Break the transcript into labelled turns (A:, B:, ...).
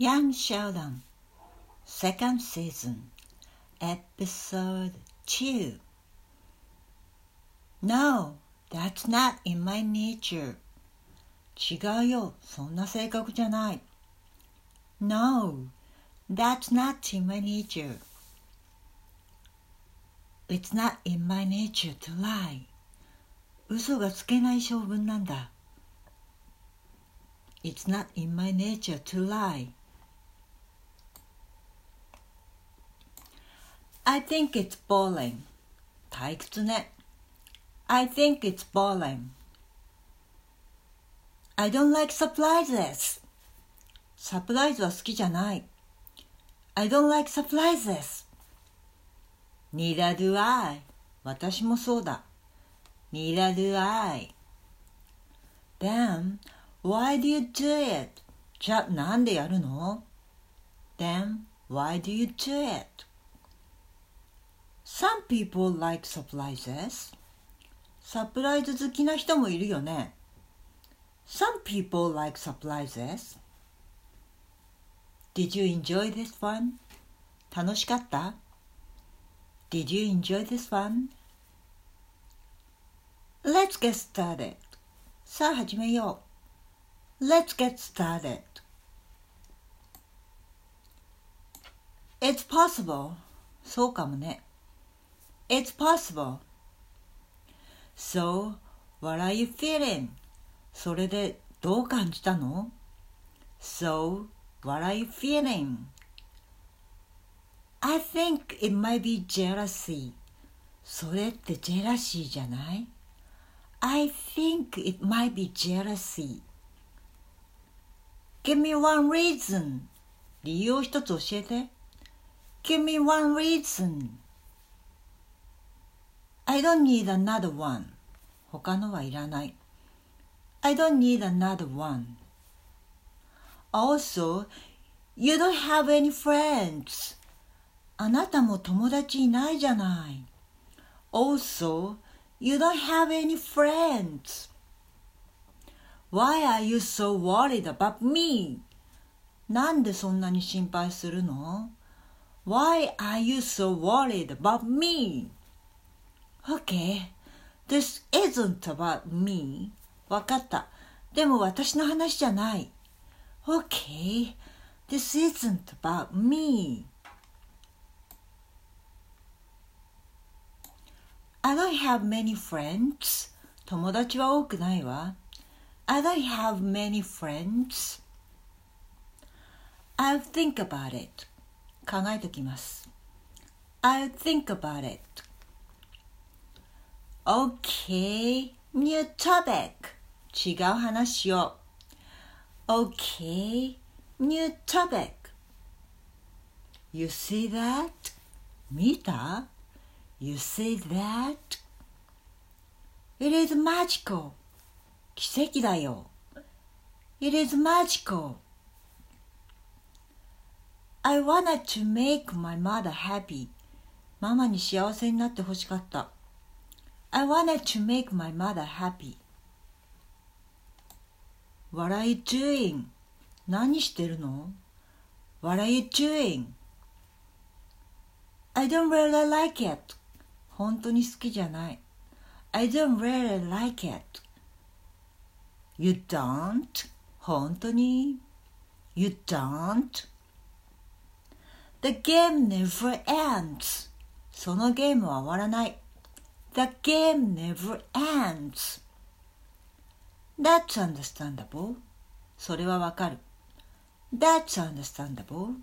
A: Young Sheldon, second season, episode 2. No, that's not in my nature. 違うよ、そんな性格じゃない。No, that's not in my nature. It's not in my nature to lie. 嘘がつけない性分なんだ。It's not in my nature to lie. I think it's boring. 退屈ね。I think it's boring. I don't like surprises. サプライズは好きじゃない。I don't like surprises. Neither do I. 私もそうだ。Neither do I. Then, why do you do it? じゃ、なんでやるの ?Then, why do you do it? Some people like surprises. サプライズ好きな人もいるよね。Some people like surprises. Did you enjoy this one? 楽しかった Did you enjoy this one? Let's get started. さあ始めよう。Let's get started. It's possible. そうかもね。It's possible. So, what are you feeling? それでどう感じたの ?So, what are you feeling? I think it might be jealousy. それってジェラシーじゃない ?I think it might be jealousy. Give me one reason. 理由を一つ教えて。Give me one reason. I don't need another one. 他のはいらない。I don't need another one. Also, you don't have any friends. あなたも友達いないじゃない。Also, you don't have any friends. Why are you so worried about me? なんでそんなに心配するの ?Why are you so worried about me? Okay, this isn't about me. わかった。でも私の話じゃない。Okay, this isn't about me. I don't have many friends. 友達は多くないわ。I don't have many friends. I'll think about it. 考えときます。I'll think about it. Okay, new topic. 違う話を。Okay, new topic. You see that? 見た You see that? It is magical. 奇跡だよ。It is magical. I wanted to make my mother happy. ママに幸せになってほしかった。I wanted to make my mother happy. What are you doing? 何してるの ?What are you doing? I don't really like it. 本当に好きじゃない。I don't really like it. You don't? 本当に ?You don't? The game never ends. そのゲームは終わらない。 The game never ends. That's understandable. それはわかる。That's understandable.